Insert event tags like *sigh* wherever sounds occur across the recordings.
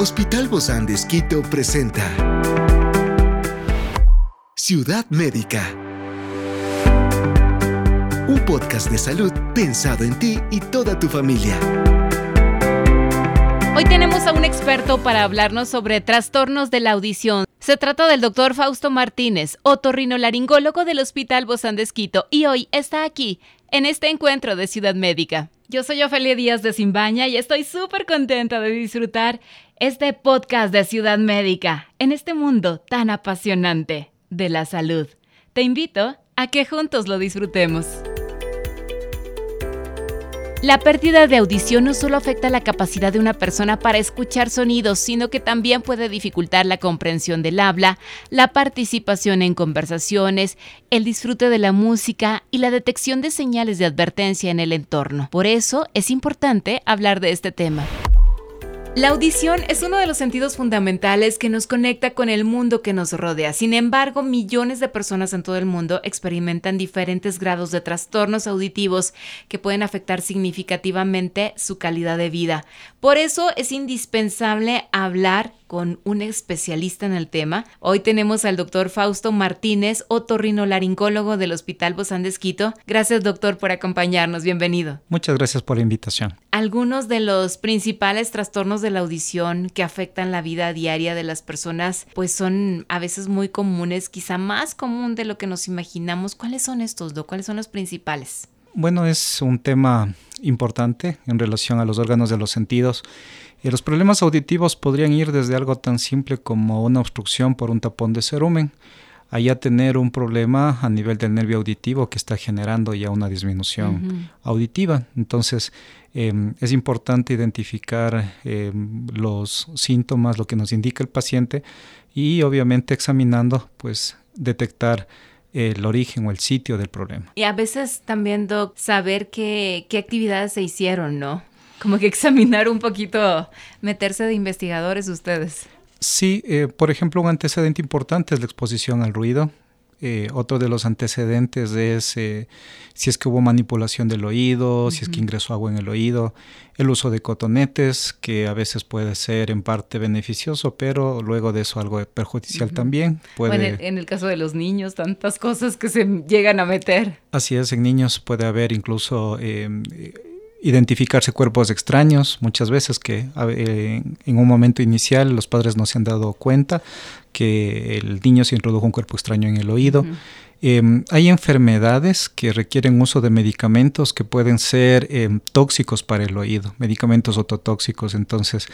Hospital Bozán de Esquito presenta Ciudad Médica. Un podcast de salud pensado en ti y toda tu familia. Hoy tenemos a un experto para hablarnos sobre trastornos de la audición. Se trata del doctor Fausto Martínez, otorrinolaringólogo del Hospital Bozán de Esquito, y hoy está aquí, en este encuentro de Ciudad Médica. Yo soy Ofelia Díaz de Simbaña y estoy súper contenta de disfrutar este podcast de Ciudad Médica en este mundo tan apasionante de la salud. Te invito a que juntos lo disfrutemos. La pérdida de audición no solo afecta la capacidad de una persona para escuchar sonidos, sino que también puede dificultar la comprensión del habla, la participación en conversaciones, el disfrute de la música y la detección de señales de advertencia en el entorno. Por eso es importante hablar de este tema. La audición es uno de los sentidos fundamentales que nos conecta con el mundo que nos rodea. Sin embargo, millones de personas en todo el mundo experimentan diferentes grados de trastornos auditivos que pueden afectar significativamente su calidad de vida. Por eso es indispensable hablar con un especialista en el tema. Hoy tenemos al doctor Fausto Martínez, otorrinolaringólogo del Hospital Bozán de Esquito. Gracias, doctor, por acompañarnos. Bienvenido. Muchas gracias por la invitación. Algunos de los principales trastornos de la audición que afectan la vida diaria de las personas, pues son a veces muy comunes, quizá más común de lo que nos imaginamos. ¿Cuáles son estos, doctor? ¿Cuáles son los principales? Bueno, es un tema importante en relación a los órganos de los sentidos y los problemas auditivos podrían ir desde algo tan simple como una obstrucción por un tapón de cerumen, a tener un problema a nivel del nervio auditivo que está generando ya una disminución auditiva. Entonces, em, es importante identificar em, los síntomas, lo que nos indica el paciente y obviamente examinando, pues detectar el origen o el sitio del problema. Y a veces también, Doc, saber qué, qué actividades se hicieron, ¿no? Como que examinar un poquito, meterse de investigadores ustedes. Sí, eh, por ejemplo, un antecedente importante es la exposición al ruido. Eh, otro de los antecedentes es eh, si es que hubo manipulación del oído, si es que ingresó agua en el oído, el uso de cotonetes, que a veces puede ser en parte beneficioso, pero luego de eso algo perjudicial también. Puede... en, el, caso de los niños, tantas cosas que se llegan a meter. Así es, en niños puede haber incluso identificarse cuerpos extraños, muchas veces que en un momento inicial los padres no se han dado cuenta que el niño se introdujo un cuerpo extraño en el oído. Em, hay enfermedades que requieren uso de medicamentos que pueden ser em, tóxicos para el oído, medicamentos ototóxicos. Entonces,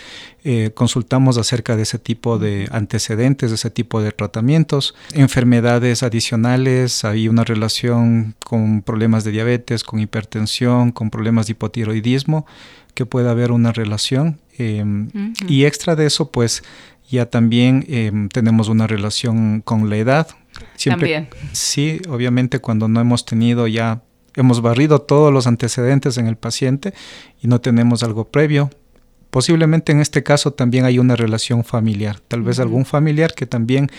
eh, consultamos acerca de ese tipo de antecedentes, de ese tipo de tratamientos. Enfermedades adicionales, hay una relación con problemas de diabetes, con hipertensión, con problemas de hipotiroidismo, que puede haber una relación. Em, y extra de eso, pues ya también tenemos una relación con la edad, Siempre, Sí, obviamente cuando no hemos tenido ya, hemos barrido todos los antecedentes en el paciente y no tenemos algo previo. Posiblemente en este caso también hay una relación familiar, tal vez algún familiar que también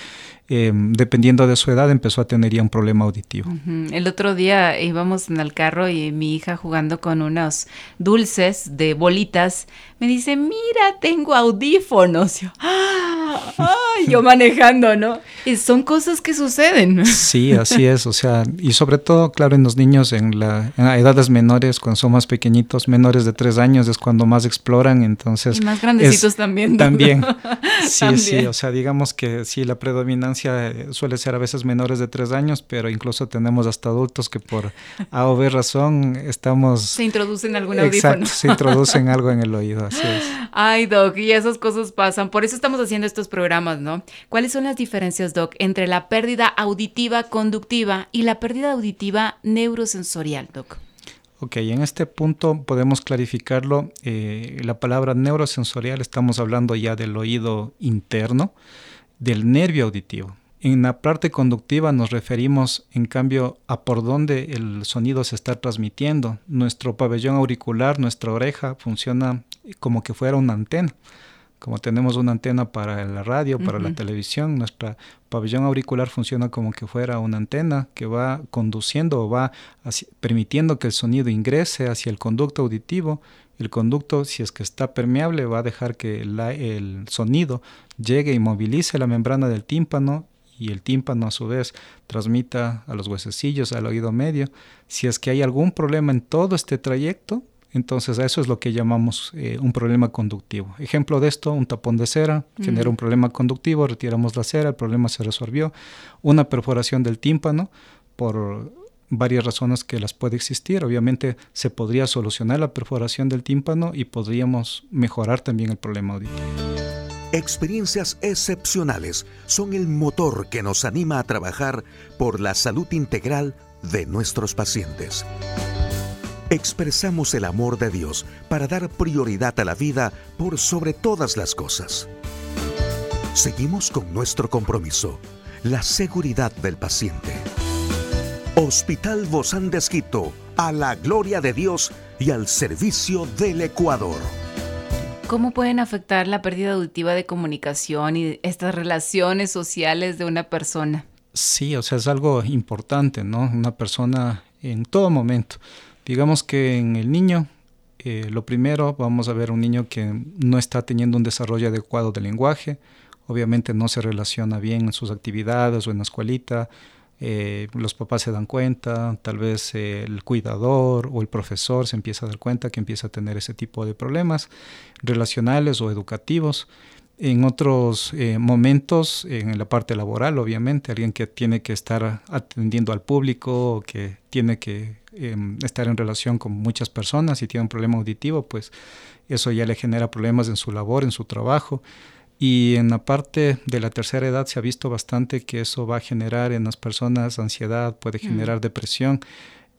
Em, dependiendo de su edad, empezó a tener ya un problema auditivo. El otro día íbamos en el carro y mi hija jugando con unos dulces de bolitas, me dice, mira, tengo audífonos. Yo, ¡Ah! *laughs* yo manejando, ¿no? Y son cosas que suceden. Sí, *laughs* así es. O sea, y sobre todo, claro, en los niños en, la, edades menores, cuando son más pequeñitos, menores de tres años, es cuando más exploran. Entonces. Y más grandecitos también. También. *laughs* Sí, sí. O sea, digamos que sí, la predominancia eh, suele ser a veces menores de tres años, pero incluso tenemos hasta adultos que por A o B razón estamos... Se introducen algún audífono. Exacto, *laughs* se introducen algo en el oído, así es. *laughs* Ay, Doc, y esas cosas pasan. Por eso estamos haciendo estos programas, ¿no? ¿Cuáles son las diferencias, Doc, entre la pérdida auditiva conductiva y la pérdida auditiva neurosensorial, Doc? Ok, en este punto podemos clarificarlo. Eh, la palabra neurosensorial estamos hablando ya del oído interno del nervio auditivo. En la parte conductiva nos referimos, en cambio, a por dónde el sonido se está transmitiendo. Nuestro pabellón auricular, nuestra oreja, funciona como que fuera una antena Como tenemos una antena para la radio, para la televisión, nuestra pabellón auricular funciona como que fuera una antena que va conduciendo o va permitiendo que el sonido ingrese hacia el conducto auditivo. El conducto, si es que está permeable, va a dejar que el sonido llegue y movilice la membrana del tímpano y el tímpano a su vez transmita a los huesecillos, al oído medio. Si es que hay algún problema en todo este trayecto, entonces eso es lo que llamamos eh, un problema conductivo. Ejemplo de esto, un tapón de cera genera un problema conductivo, retiramos la cera, el problema se resolvió. Una perforación del tímpano por varias razones que las puede existir. Obviamente se podría solucionar la perforación del tímpano y podríamos mejorar también el problema auditivo. Experiencias excepcionales son el motor que nos anima a trabajar por la salud integral de nuestros pacientes. Expresamos el amor de Dios para dar prioridad a la vida por sobre todas las cosas. Seguimos con nuestro compromiso, la seguridad del paciente. Hospital Bozán de a la gloria de Dios y al servicio del Ecuador. ¿Cómo pueden afectar la pérdida auditiva de comunicación y estas relaciones sociales de una persona? Sí, o sea, es algo importante, ¿no? Una persona en todo momento. Digamos que en el niño, eh, lo primero, vamos a ver un niño que no está teniendo un desarrollo adecuado del lenguaje, obviamente no se relaciona bien en sus actividades o en la escuelita, eh, los papás se dan cuenta, tal vez el cuidador o el profesor se empieza a dar cuenta que empieza a tener ese tipo de problemas relacionales o educativos. En otros eh, momentos, en la parte laboral, obviamente, alguien que tiene que estar atendiendo al público, que tiene que em, estar en relación con muchas personas y tiene un problema auditivo, pues eso ya le genera problemas en su labor, en su trabajo. Y en la parte de la tercera edad se ha visto bastante que eso va a generar en las personas ansiedad, puede mm. generar depresión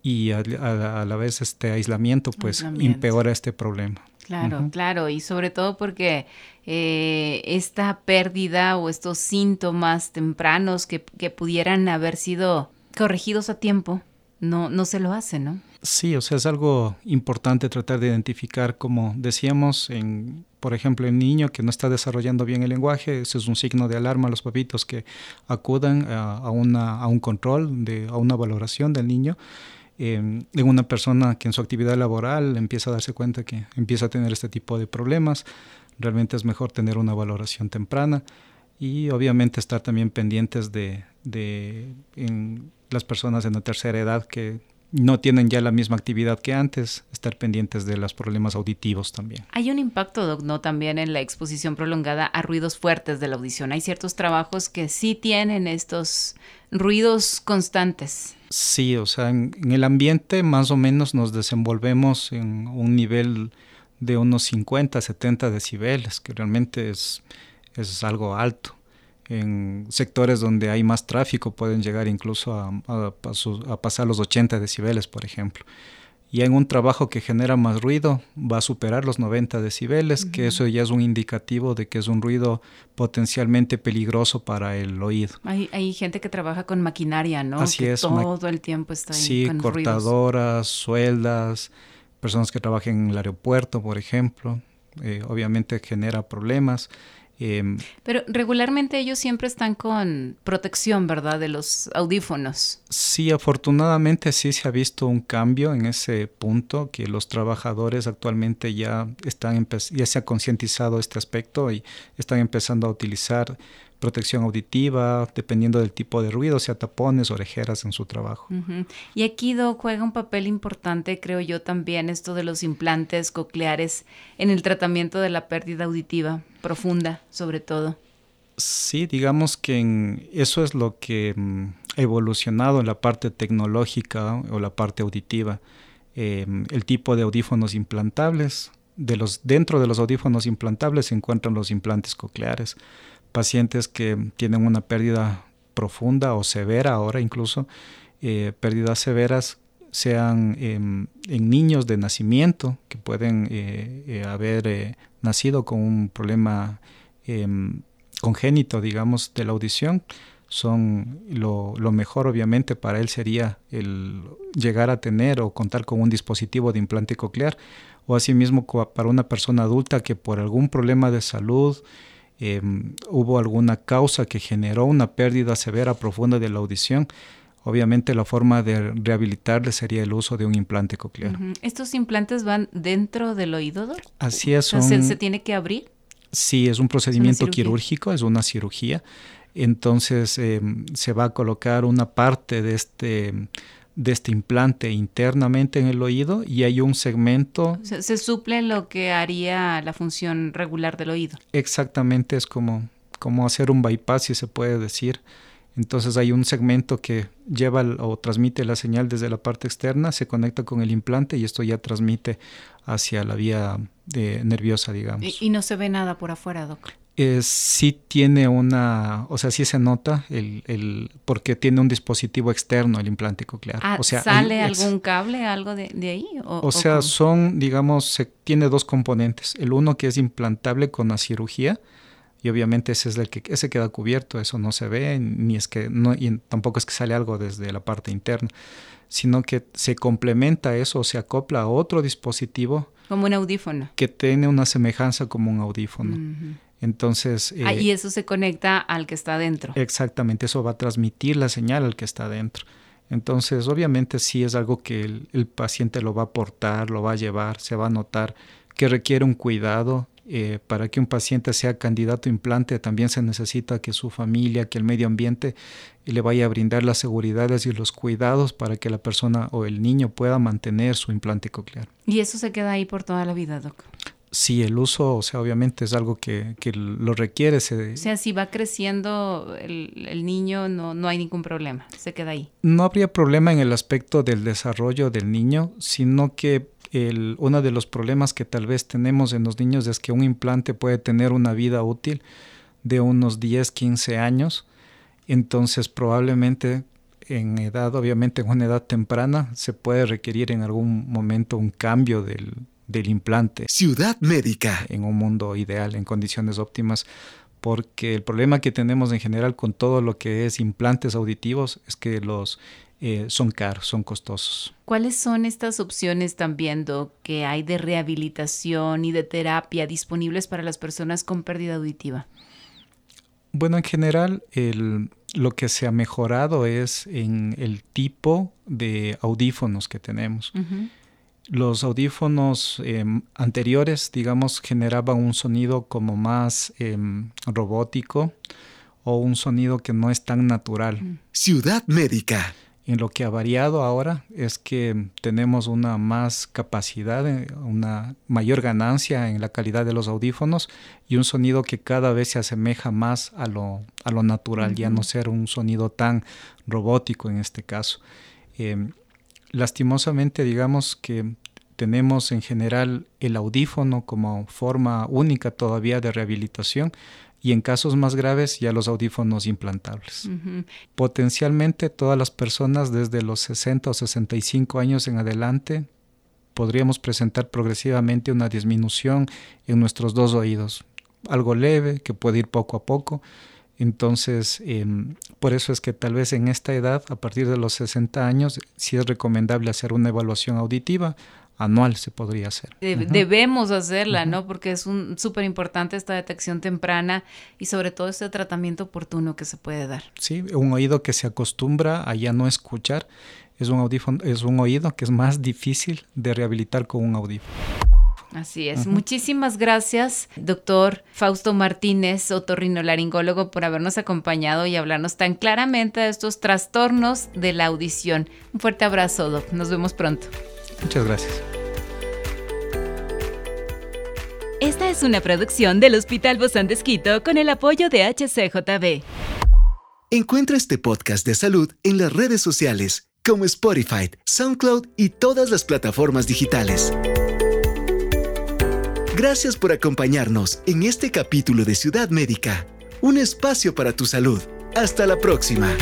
y a, la vez este aislamiento pues empeora este problema. Claro, claro, y sobre todo porque eh, esta pérdida o estos síntomas tempranos que, que pudieran haber sido corregidos a tiempo, no, no se lo hace, ¿no? Sí, o sea, es algo importante tratar de identificar, como decíamos, en, por ejemplo, el niño que no está desarrollando bien el lenguaje, ese es un signo de alarma a los papitos que acudan a, una, a un control, de, a una valoración del niño. En una persona que en su actividad laboral empieza a darse cuenta que empieza a tener este tipo de problemas, realmente es mejor tener una valoración temprana y obviamente estar también pendientes de, de las personas en la tercera edad que no tienen ya la misma actividad que antes, estar pendientes de los problemas auditivos también. Hay un impacto, Doc, ¿no? También en la exposición prolongada a ruidos fuertes de la audición. Hay ciertos trabajos que sí tienen estos ruidos constantes. Sí, o sea, en, el ambiente más o menos nos desenvolvemos en un nivel de unos 50, 70 decibeles, que realmente es, es algo alto en sectores donde hay más tráfico pueden llegar incluso a, pasar los 80 decibeles, por ejemplo. Y en un trabajo que genera más ruido va a superar los 90 decibeles, que eso ya es un indicativo de que es un ruido potencialmente peligroso para el oído. Hay, gente que trabaja con maquinaria, ¿no? Así que es. Todo el tiempo está ahí Sí, cortadoras, sueldas, personas que trabajan en el aeropuerto, por ejemplo. Eh, obviamente genera problemas. Em, Pero regularmente ellos siempre están con protección, ¿verdad? De los audífonos. Sí, afortunadamente sí se ha visto un cambio en ese punto, que los trabajadores actualmente ya están ya se ha concientizado este aspecto y están empezando a utilizar protección auditiva, dependiendo del tipo de ruido, sea tapones, orejeras en su trabajo. Y aquí Do juega un papel importante, creo yo también, esto de los implantes cocleares en el tratamiento de la pérdida auditiva profunda, sobre todo. Sí, digamos que eso es lo que mm, ha evolucionado en la parte tecnológica o la parte auditiva. Em, el tipo de audífonos implantables, de los, dentro de los audífonos implantables se encuentran los implantes cocleares pacientes que tienen una pérdida profunda o severa ahora incluso, eh, pérdidas severas sean em, en niños de nacimiento que pueden eh, eh, haber nacido con un problema em, congénito, digamos, de la audición, son lo, lo, mejor obviamente para él sería el llegar a tener o contar con un dispositivo de implante coclear o asimismo para una persona adulta que por algún problema de salud eh, hubo alguna causa que generó una pérdida severa profunda de la audición, obviamente la forma de rehabilitarle sería el uso de un implante coclear. ¿Estos implantes van dentro del oído? Así es. ¿se, tiene que abrir? Sí, es un procedimiento quirúrgico, es una cirugía. Entonces eh, se va a colocar una parte de este de este implante internamente en el oído y hay un segmento. Se, se, suple lo que haría la función regular del oído. Exactamente, es como, como hacer un bypass, si se puede decir. Entonces hay un segmento que lleva o transmite la señal desde la parte externa, se conecta con el implante y esto ya transmite hacia la vía de, nerviosa, digamos. ¿Y, ¿Y, no se ve nada por afuera, doctor? Eh, sí tiene una, o sea, sí se nota el, el, porque tiene un dispositivo externo el implante coclear. Ah, o sea, ¿Sale algún cable, algo de, de ahí? O, o sea, o son, digamos, se, tiene dos componentes. El uno que es implantable con la cirugía, y obviamente ese es el que ese queda cubierto, eso no se ve, ni es que, no, y tampoco es que sale algo desde la parte interna, sino que se complementa eso, se acopla a otro dispositivo. Como un audífono. Que tiene una semejanza como un audífono. Uh -huh. Entonces... Ah, y eso se conecta al que está dentro. Exactamente, eso va a transmitir la señal al que está dentro. Entonces, obviamente sí es algo que el, el paciente lo va a aportar, lo va a llevar, se va a notar que requiere un cuidado. Eh, para que un paciente sea candidato a implante también se necesita que su familia, que el medio ambiente le vaya a brindar las seguridades y los cuidados para que la persona o el niño pueda mantener su implante coclear. ¿Y eso se queda ahí por toda la vida, Doc? Sí, el uso, o sea, obviamente es algo que, que lo requiere. Se... O sea, si va creciendo el, el, niño, no, no hay ningún problema, se queda ahí. No habría problema en el aspecto del desarrollo del niño, sino que el, uno de los problemas que tal vez tenemos en los niños es que un implante puede tener una vida útil de unos 10, 15 años. Entonces, probablemente en edad, obviamente en una edad temprana, se puede requerir en algún momento un cambio del, del implante. Ciudad Médica. En un mundo ideal, en condiciones óptimas, porque el problema que tenemos en general con todo lo que es implantes auditivos es que los eh, son caros, son costosos. ¿Cuáles son estas opciones también, Doc, que hay de rehabilitación y de terapia disponibles para las personas con pérdida auditiva? Bueno, en general, el, lo que se ha mejorado es en el tipo de audífonos que tenemos. Uh -huh. Los audífonos eh, anteriores, digamos, generaban un sonido como más eh, robótico o un sonido que no es tan natural. Ciudad Médica. En lo que ha variado ahora es que tenemos una más capacidad, una mayor ganancia en la calidad de los audífonos y un sonido que cada vez se asemeja más a lo, a lo natural, uh -huh. ya no ser un sonido tan robótico en este caso. Eh, lastimosamente digamos que tenemos en general el audífono como forma única todavía de rehabilitación y en casos más graves ya los audífonos implantables. Uh -huh. Potencialmente todas las personas desde los 60 o 65 años en adelante podríamos presentar progresivamente una disminución en nuestros dos oídos, algo leve que puede ir poco a poco. Entonces, eh, por eso es que tal vez en esta edad, a partir de los 60 años, sí es recomendable hacer una evaluación auditiva anual se podría hacer. De, uh -huh. Debemos hacerla, uh -huh. ¿no? Porque es súper importante esta detección temprana y sobre todo este tratamiento oportuno que se puede dar. Sí, un oído que se acostumbra a ya no escuchar es un, audífono, es un oído que es más difícil de rehabilitar con un audífono. Así es. Uh -huh. Muchísimas gracias, doctor Fausto Martínez, otorrinolaringólogo, por habernos acompañado y hablarnos tan claramente de estos trastornos de la audición. Un fuerte abrazo, doc. Nos vemos pronto. Muchas gracias. Esta es una producción del Hospital Bozán de Esquito con el apoyo de HCJB. Encuentra este podcast de salud en las redes sociales como Spotify, SoundCloud y todas las plataformas digitales. Gracias por acompañarnos en este capítulo de Ciudad Médica, un espacio para tu salud. Hasta la próxima.